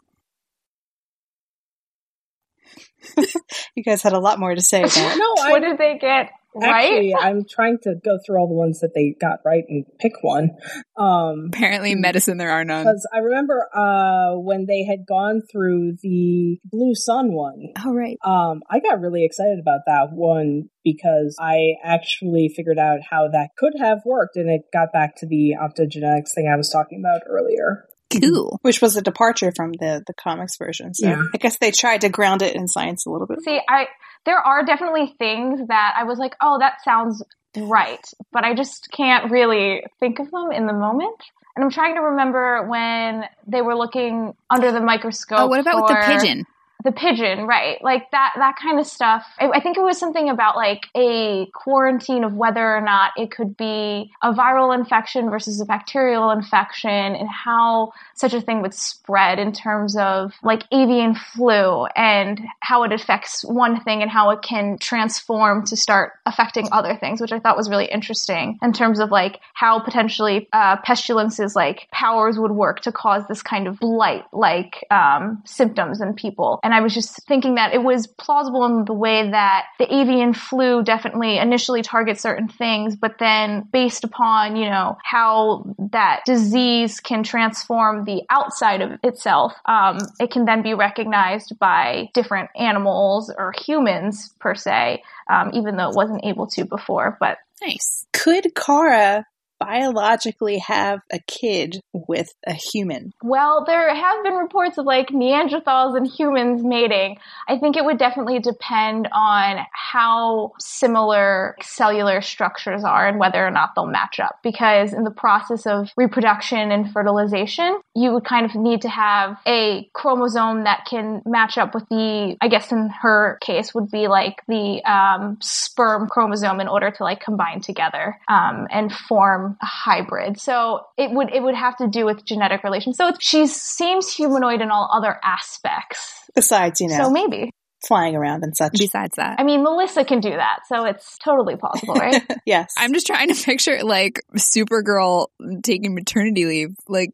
You guys had a lot more to say there. No, I what did they get right? actually I'm trying to go through all the ones that they got right and pick one. Um Apparently, medicine there are none. because I remember uh when they had gone through the Blue Sun one. Oh, right. Um, I got really excited about that one because I actually figured out how that could have worked, and it got back to the optogenetics thing I was talking about earlier. Cool. Which was a departure from the the comics version. So Yeah. I guess they tried to ground it in science a little bit. See, I there are definitely things that I was like, oh, that sounds right, but I just can't really think of them in the moment. And I'm trying to remember when they were looking under the microscope. Oh, what about with the pigeon? The pigeon, right? Like that that kind of stuff. I, I think it was something about like a quarantine of whether or not it could be a viral infection versus a bacterial infection and how such a thing would spread in terms of like avian flu and how it affects one thing and how it can transform to start affecting other things, which I thought was really interesting in terms of like how potentially uh, pestilences like powers would work to cause this kind of blight like um, symptoms in people. And I was just thinking that it was plausible in the way that the avian flu definitely initially targets certain things, but then based upon, you know, how that disease can transform the outside of itself, um, it can then be recognized by different animals or humans per se, um, even though it wasn't able to before. But Nice. Could Kara biologically have a kid with a human? Well, there have been reports of like Neanderthals and humans mating. I think it would definitely depend on how similar cellular structures are and whether or not they'll match up. Because in the process of reproduction and fertilization, you would kind of need to have a chromosome that can match up with the, I guess in her case, would be like the um, sperm chromosome in order to like combine together um, and form a hybrid. So it would it would have to do with genetic relations. So it's, she seems humanoid in all other aspects. Besides, you know, So maybe. flying around and such. Besides that, I mean, Melissa can do that, so it's totally possible, right? yes. I'm just trying to picture like Supergirl taking maternity leave. Like,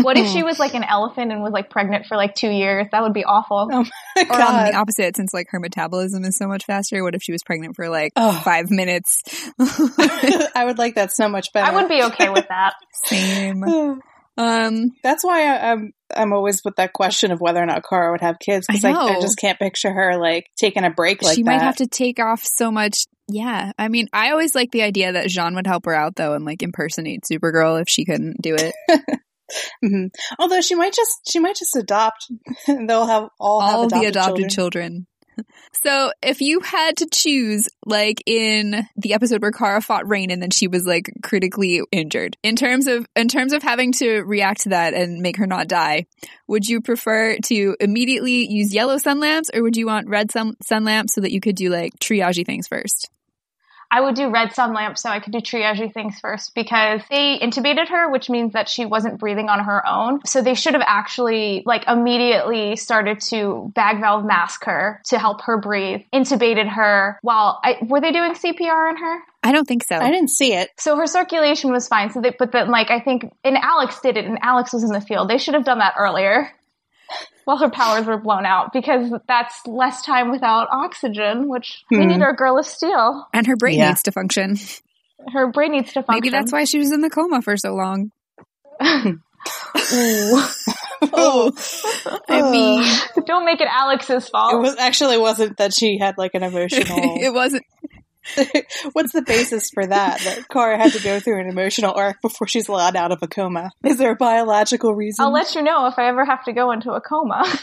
what if she was like an elephant and was like pregnant for like two years? That would be awful. Oh. or on the opposite, since like her metabolism is so much faster. What if she was pregnant for like Oh. five minutes? I would like that so much better. I would be okay with that. Same. Um, That's why I, I'm I'm always with that question of whether or not Kara would have kids because I I, I just can't picture her like taking a break like she that. might have to take off so much. Yeah, I mean, I always like the idea that J'onn would help her out though and like impersonate Supergirl if she couldn't do it. Mhm. Although she might just she might just adopt. They'll have all, have All adopted the adopted children. children. So, if you had to choose, like in the episode where Kara fought Reign and then she was like critically injured, in terms of in terms of having to react to that and make her not die, would you prefer to immediately use yellow sun lamps or would you want red sun, sun lamps so that you could do like triage things first? I would do red sun lamp so I could do triage things first because they intubated her, which means that she wasn't breathing on her own. So they should have actually like immediately started to bag valve mask her to help her breathe, intubated her while I, were they doing CPR on her? I don't think so. I didn't see it. So her circulation was fine. So they, but then like I think, and Alex did it, and Alex was in the field. They should have done that earlier while her powers were blown out because that's less time without oxygen, which we Hmm. need our girl of steel. and her brain Yeah. needs to function. Her brain needs to function. Maybe that's why she was in the coma for so long. Oh, I mean, Don't make it Alex's fault. it was actually wasn't that she had like an emotional. it wasn't. What's the basis for that? That Kara had to go through an emotional arc before she's allowed out of a coma. Is there a biological reason? I'll let you know if I ever have to go into a coma.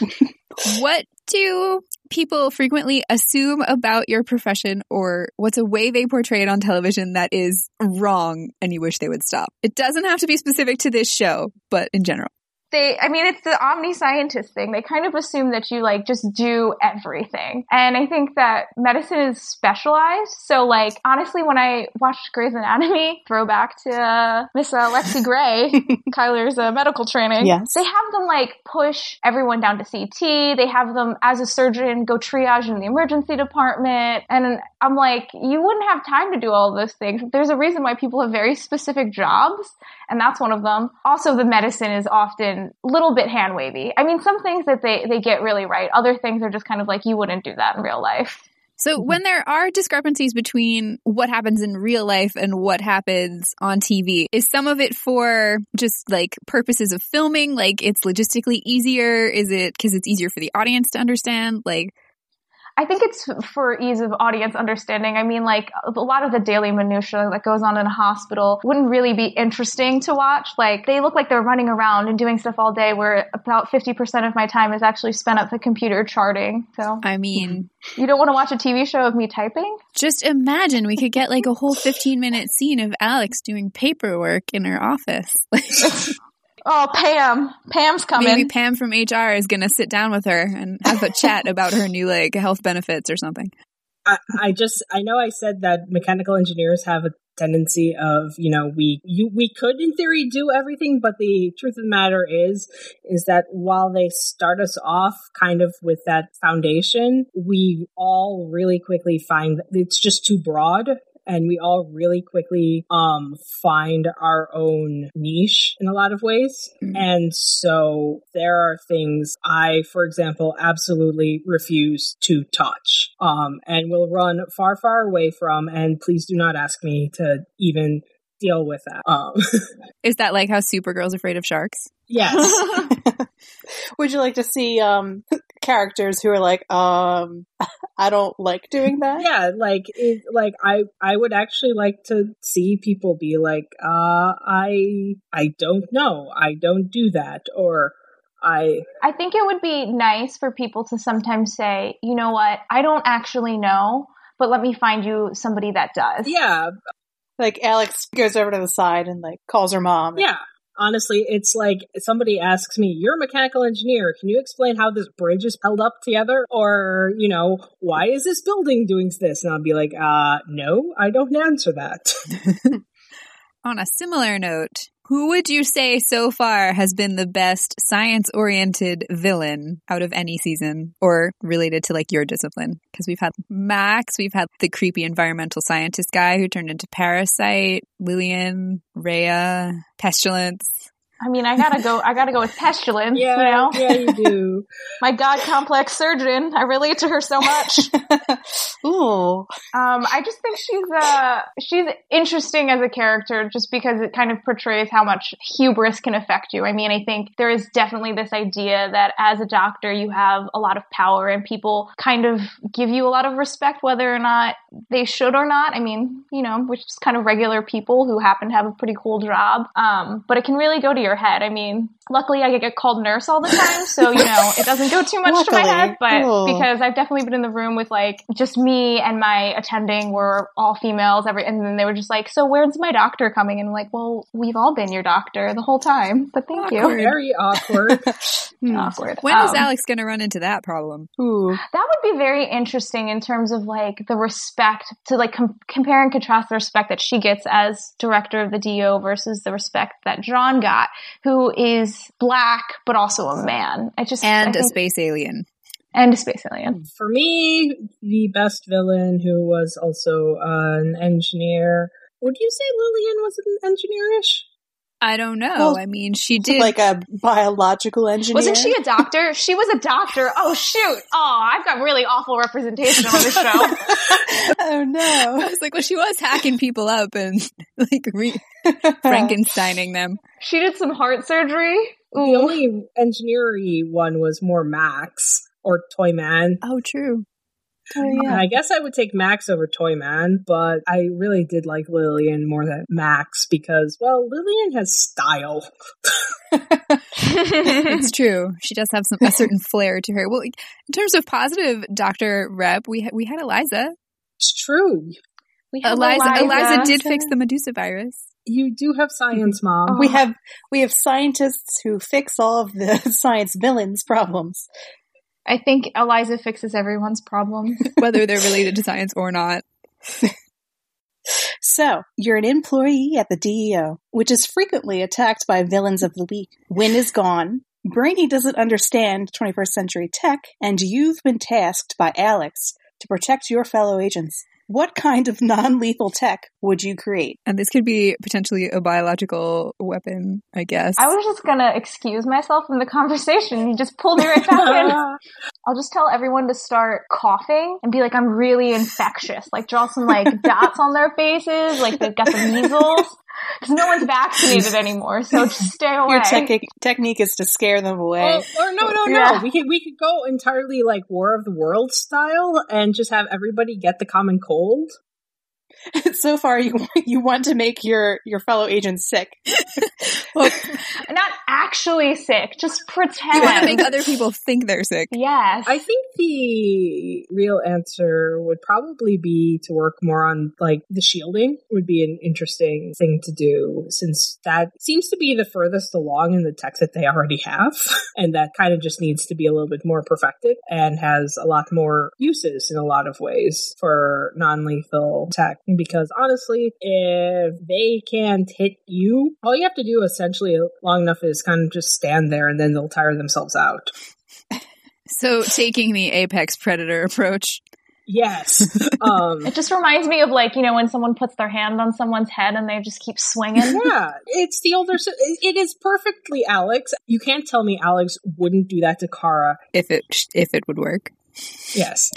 What do people frequently assume about your profession, or what's a way they portray it on television that is wrong and you wish they would stop? It doesn't have to be specific to this show, but in general. They i mean it's the omni scientist thing. They kind of assume that you like just do everything. And i think that medicine is specialized. So like honestly when i watched grey's anatomy throwback to uh, miss uh, lexi gray chyler's uh, medical training Yes. they have them like push everyone down to ct they have them as a surgeon go triage in the emergency department. And i'm like you wouldn't have time to do all those things. There's a reason why people have very specific jobs and that's one of them. Also, the medicine is often a little bit hand wavy. I mean, some things that they, they get really right. Other things are just kind of like, you wouldn't do that in real life. So, mm-hmm. when there are discrepancies between what happens in real life and what happens on TV, is some of it for just like purposes of filming? Like it's logistically easier? Is it because it's easier for the audience to understand? Like, I think it's for ease of audience understanding. I mean, like a lot of the daily minutia that goes on in a hospital wouldn't really be interesting to watch. Like they look like they're running around and doing stuff all day, where about fifty percent of my time is actually spent at the computer charting. So I mean, you don't want to watch a TV show of me typing. just imagine we could get like a whole 15 minute scene of Alex doing paperwork in her office. Oh, Pam, Pam's coming. Maybe Pam from HR is going to sit down with her and have a chat about her new like health benefits or something. I, I just I know I said that mechanical engineers have a tendency of you know we you we could in theory do everything but the truth of the matter is is that while they start us off kind of with that foundation we all really quickly find that it's just too broad and we all really quickly um find our own niche in a lot of ways Mhm. and so there are things i for example absolutely refuse to touch um and will run far far away from and please do not ask me to even deal with that um Is that like how Supergirl's afraid of sharks? yes Would you like to see um characters who are like, um, I don't like doing that? yeah like it, like i i would actually like to see people be like uh i i don't know i don't do that or i I think it would be nice for people to sometimes say, you know what, I don't actually know, but let me find you somebody that does. yeah Like Alex goes over to the side and like calls her mom. yeah honestly it's like somebody asks me you're a mechanical engineer. Can you explain how this bridge is held up together? Or you know why is this building doing this? And i'll be like uh no i don't answer that. On a similar note, who would you say so far has been the best science oriented villain out of any season or related to like your discipline? Because we've had Max, we've had the creepy environmental scientist guy who turned into Parasite, Lillian, Rhea, Pestilence. I mean, I gotta go, I gotta go with Pestilence, yeah you know? yeah you do My God complex surgeon. I relate to her so much. Ooh. Um, I just think she's uh she's interesting as a character just because it kind of portrays how much hubris can affect you. I mean, I think there is definitely this idea that as a doctor you have a lot of power and people kind of give you a lot of respect whether or not they should or not. I mean, you know, which is kind of regular people who happen to have a pretty cool job. Um, but it can really go to your your head. I mean, luckily I get called nurse all the time, so you know it doesn't go too much to my head. But Cool. because I've definitely been in the room with like just me and my attending were all females. Every and then they were just like, "So where's my doctor coming?" And I'm like, "Well, we've all been your doctor the whole time, but thank you." Very awkward. Hmm. Awkward. When is Um, Alex going to run into that problem? Ooh. That would be very interesting in terms of like the respect to like com- compare and contrast the respect that she gets as director of the DEO versus the respect that J'onn got, who is black but also a man. I just And I a think- space alien. and a space alien. For me, the best villain who was also uh, an engineer. Would you say Lillian was an engineerish? I don't know. Well, I mean, she did. Like a biological engineer. Wasn't she a doctor? she was a doctor. Oh shoot! Oh, I've got really awful representation on this show. oh no. I was like, well, she was hacking people up and like re- Frankensteining them. she did some heart surgery. The only engineering one was more Max or Toy Man. Oh, true. Oh, yeah. I guess I would take Max over Toy Man, but I really did like Lillian more than Max because, well, Lillian has style. It's true. She does have some a certain flair to her. Well, in terms of positive Doctor Rep, we ha- we had Eliza. It's true. We have Eliza, Eliza did fix the Medusa virus. You do have science, mm-hmm. Mom. we have we have scientists who fix all of the science villains' problems. I think Eliza fixes everyone's problem. whether they're related to science or not. So, you're an employee at the DEO, which is frequently attacked by villains of the week. Winn is gone. Brainy doesn't understand 21st century tech, and you've been tasked by Alex to protect your fellow agents. What kind of non lethal tech would you create? And this could be potentially a biological weapon, I guess. I was just gonna excuse myself from the conversation. You just pulled me right back in. I'll just tell everyone to start coughing and be like, I'm really infectious. Like draw some like dots on their faces, like they've got the measles. Because no one's vaccinated anymore, so just stay away. Your tech- technique is to scare them away. Or, or no, no, no. Yeah. We could we could go entirely like War of the Worlds style and just have everybody get the common cold. so far, you you want to make your your fellow agents sick. Not actually sick, just pretend. you want to make other people think they're sick. yes. I think the real answer would probably be to work more on like the shielding would be an interesting thing to do since that seems to be the furthest along in the tech that they already have and that kind of just needs to be a little bit more perfected and has a lot more uses in a lot of ways for non-lethal tech because honestly if they can't hit you all you have to do essentially long enough is kind of just stand there and then they'll tire themselves out So, taking the apex predator approach. Yes. Um, it just reminds me of like, you know, when someone puts their hand on someone's head and they just keep swinging. yeah, it's the older. It is perfectly Alex. You can't tell me Alex wouldn't do that to Kara. If it if it would work. Yes.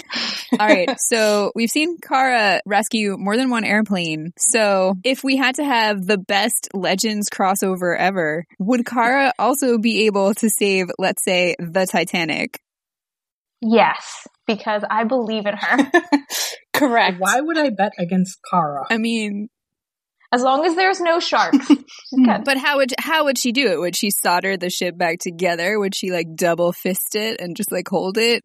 All right. So we've seen Kara rescue more than one airplane. So if we had to have the best Legends crossover ever, would Kara also be able to save, let's say, the Titanic? yes, because I believe in her. Correct. Why would I bet against Kara? I mean, As long as there's no sharks. She's but how would how would she do it? Would she solder the ship back together? Would she like double fist it and just like hold it?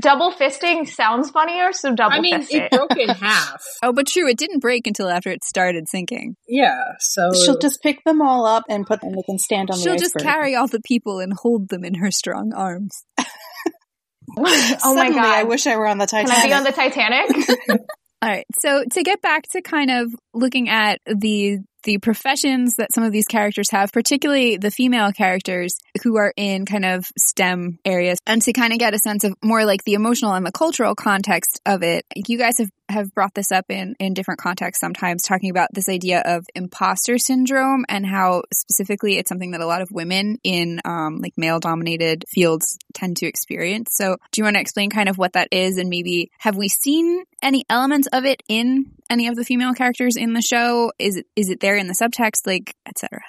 Double fisting sounds funnier, so double I mean, fist it it. broke in half. Oh, but true, it didn't break until after it started sinking. Yeah. So She'll just pick them all up and put them. They can stand on She'll the just carry all the people and hold them in her strong arms. oh my god. I wish I were on the Can Titanic. I be on the Titanic? All right. So to get back to kind of looking at the the professions that some of these characters have, particularly the female characters who are in kind of STEM areas, and to kind of get a sense of more like the emotional and the cultural context of it. You guys have have brought this up in in different contexts sometimes talking about this idea of imposter syndrome and how specifically it's something that a lot of women in um, like male dominated fields tend to experience. So do you want to explain kind of what that is and maybe have we seen any elements of it in any of the female characters in the show? Is it is it there in the subtext like etc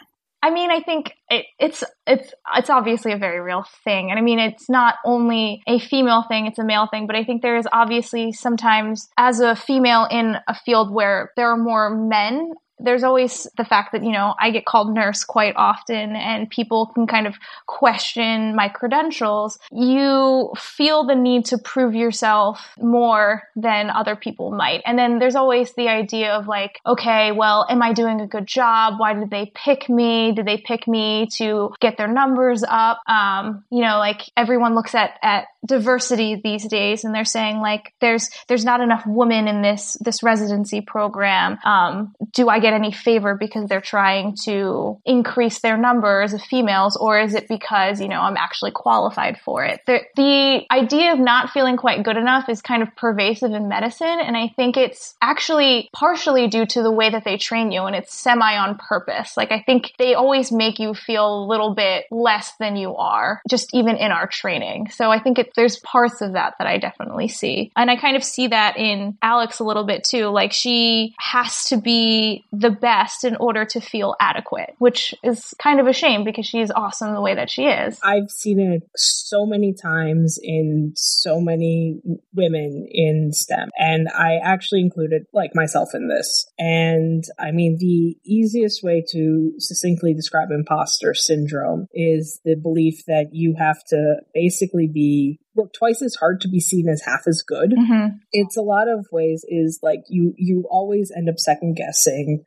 I mean, I think it, it's it's it's obviously a very real thing, and I mean, it's not only a female thing; it's a male thing. But I think there is obviously sometimes, as a female in a field where there are more men there's always the fact that, you know, I get called nurse quite often and people can kind of question my credentials. You feel the need to prove yourself more than other people might. And then there's always the idea of like, okay, well, am I doing a good job? Why did they pick me? Did they pick me to get their numbers up? Um, you know, like everyone looks at, at diversity these days and they're saying like, there's, there's not enough women in this, this residency program. Um, do I get any favor because they're trying to increase their numbers of females or is it because, you know, I'm actually qualified for it? The, the idea of not feeling quite good enough is kind of pervasive in medicine. And I think it's actually partially due to the way that they train you and it's semi on purpose. Like I think they always make you feel a little bit less than you are, just even in our training. So I think it, there's parts of that that I definitely see. And I kind of see that in Alex a little bit too. Like she has to be the best in order to feel adequate, which is kind of a shame because she's awesome the way that she is. I've seen it so many times in so many women in STEM. And I actually included like myself in this. And I mean, the easiest way to succinctly describe imposter syndrome is the belief that you have to basically be work twice as hard to be seen as half as good. Mm-hmm. It's a lot of ways is like you you always end up second guessing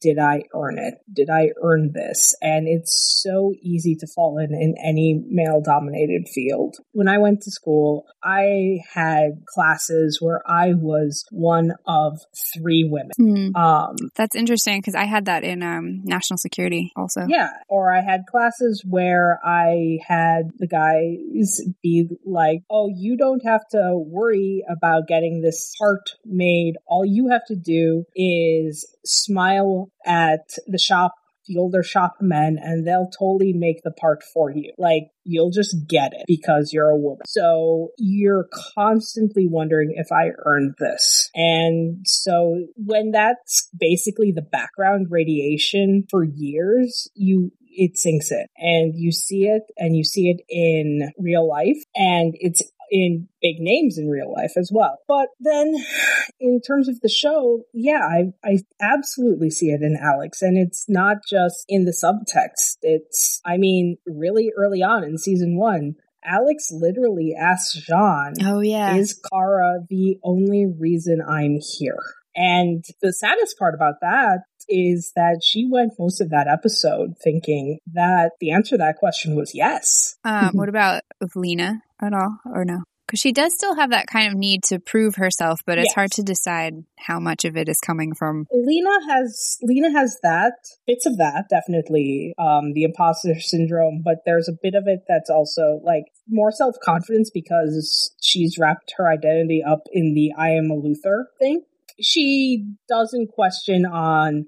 did I earn it? Did I earn this? And it's so easy to fall in in any male dominated field. When I went to school, I had classes where I was one of three women. Hmm. Um, That's interesting because I had that in um, national security also. yeah. Or I had classes where I had the guys be like, oh, you don't have to worry about getting this part made. All you have to do is smile at the shop the older shop men and they'll totally make the part for you. Like you'll just get it because you're a woman. So you're constantly wondering if I earned this. And so when that's basically the background radiation for years, you it sinks in and you see it and you see it in real life and it's in big names in real life as well. But then in terms of the show, yeah, I, I absolutely see it in Alex. And it's not just in the subtext. It's, I mean, really early on in season one, Alex literally asks J'onn, Oh yeah. is Kara the only reason I'm here? And the saddest part about that is that she went most of that episode thinking that the answer to that question was yes. um, what about with Lena at all, or no? Because she does still have that kind of need to prove herself, but it's Yes. hard to decide how much of it is coming from. Lena has Lena has that bits of that definitely um the imposter syndrome but there's a bit of it that's also like more self-confidence because she's wrapped her identity up in the I am a Luthor thing. She doesn't question on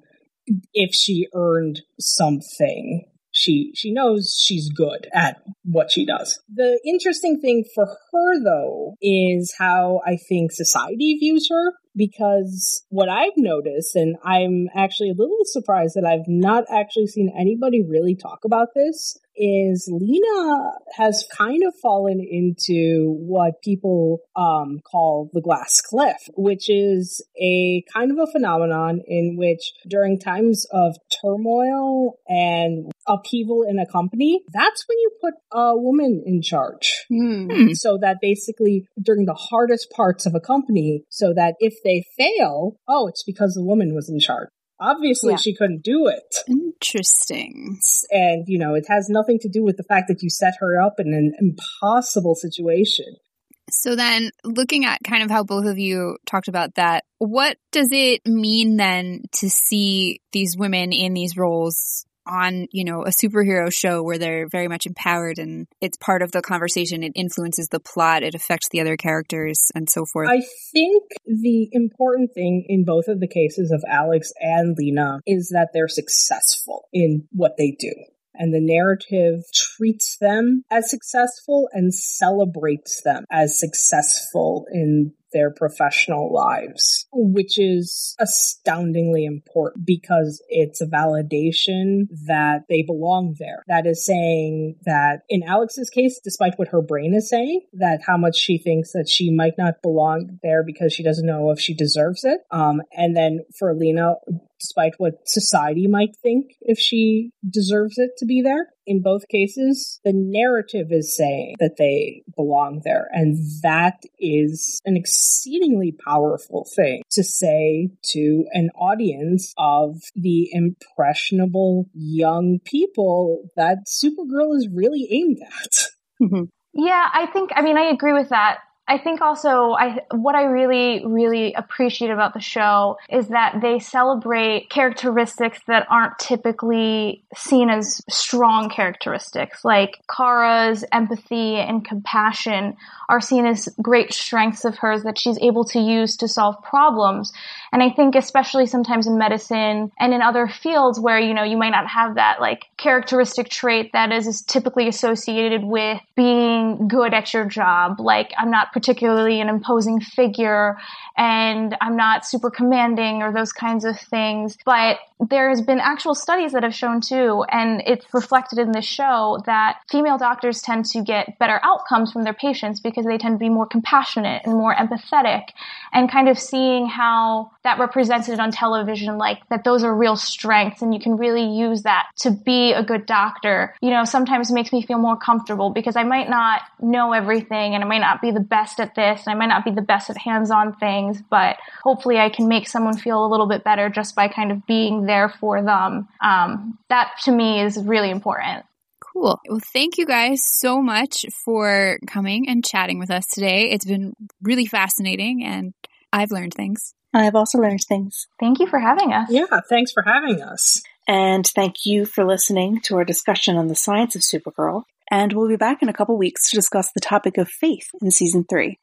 if she earned something. She she knows she's good at what she does. The interesting thing for her though is how I think society views her because what I've noticed and I'm actually a little surprised that I've not actually seen anybody really talk about this is Lena has kind of fallen into what people um, call the glass cliff, which is a kind of a phenomenon in which during times of turmoil and upheaval in a company, that's when you put a woman in charge. Hmm. So that basically during the hardest parts of a company, so that if they fail, oh, it's because the woman was in charge. Obviously, Yeah. she couldn't do it. Interesting. And, you know, it has nothing to do with the fact that you set her up in an impossible situation. So then, looking at kind of how both of you talked about that, what does it mean then to see these women in these roles on, you know, a superhero show where they're very much empowered and it's part of the conversation, it influences the plot, it affects the other characters and so forth. I think the important thing in both of the cases of Alex and Lena is that they're successful in what they do. And the narrative treats them as successful and celebrates them as successful in their professional lives, which is astoundingly important because it's a validation that they belong there. That is saying that in Alex's case, despite what her brain is saying, that how much she thinks that she might not belong there because she doesn't know if she deserves it. Um, and then for Lena, despite what society might think if she deserves it to be there. In both cases, the narrative is saying that they belong there. And that is an exceedingly powerful thing to say to an audience of the impressionable young people that Supergirl is really aimed at. Mm-hmm. Yeah, I think, I mean, I agree with that. I think also I what I really really appreciate about the show is that they celebrate characteristics that aren't typically seen as strong characteristics like Kara's empathy and compassion are seen as great strengths of hers that she's able to use to solve problems. And I think especially sometimes in medicine and in other fields where, you know, you might not have that like characteristic trait that is, is typically associated with being good at your job. Like I'm not particularly an imposing figure and I'm not super commanding or those kinds of things. But there's been actual studies that have shown too, and it's reflected in this show that female doctors tend to get better outcomes from their patients because they tend to be more compassionate and more empathetic and kind of seeing how that represented on television, like that those are real strengths and you can really use that to be a good doctor, you know, sometimes makes me feel more comfortable because I might not know everything and I might not be the best at this and I might not be the best at hands-on things, but hopefully I can make someone feel a little bit better just by kind of being there for them. Um, that to me is really important. Cool. Well, thank you guys so much for coming and chatting with us today. It's been really fascinating and I've learned things. I've also learned things. Thank you for having us. Yeah, thanks for having us. And thank you for listening to our discussion on the science of Supergirl. And we'll be back in a couple weeks to discuss the topic of faith in season three.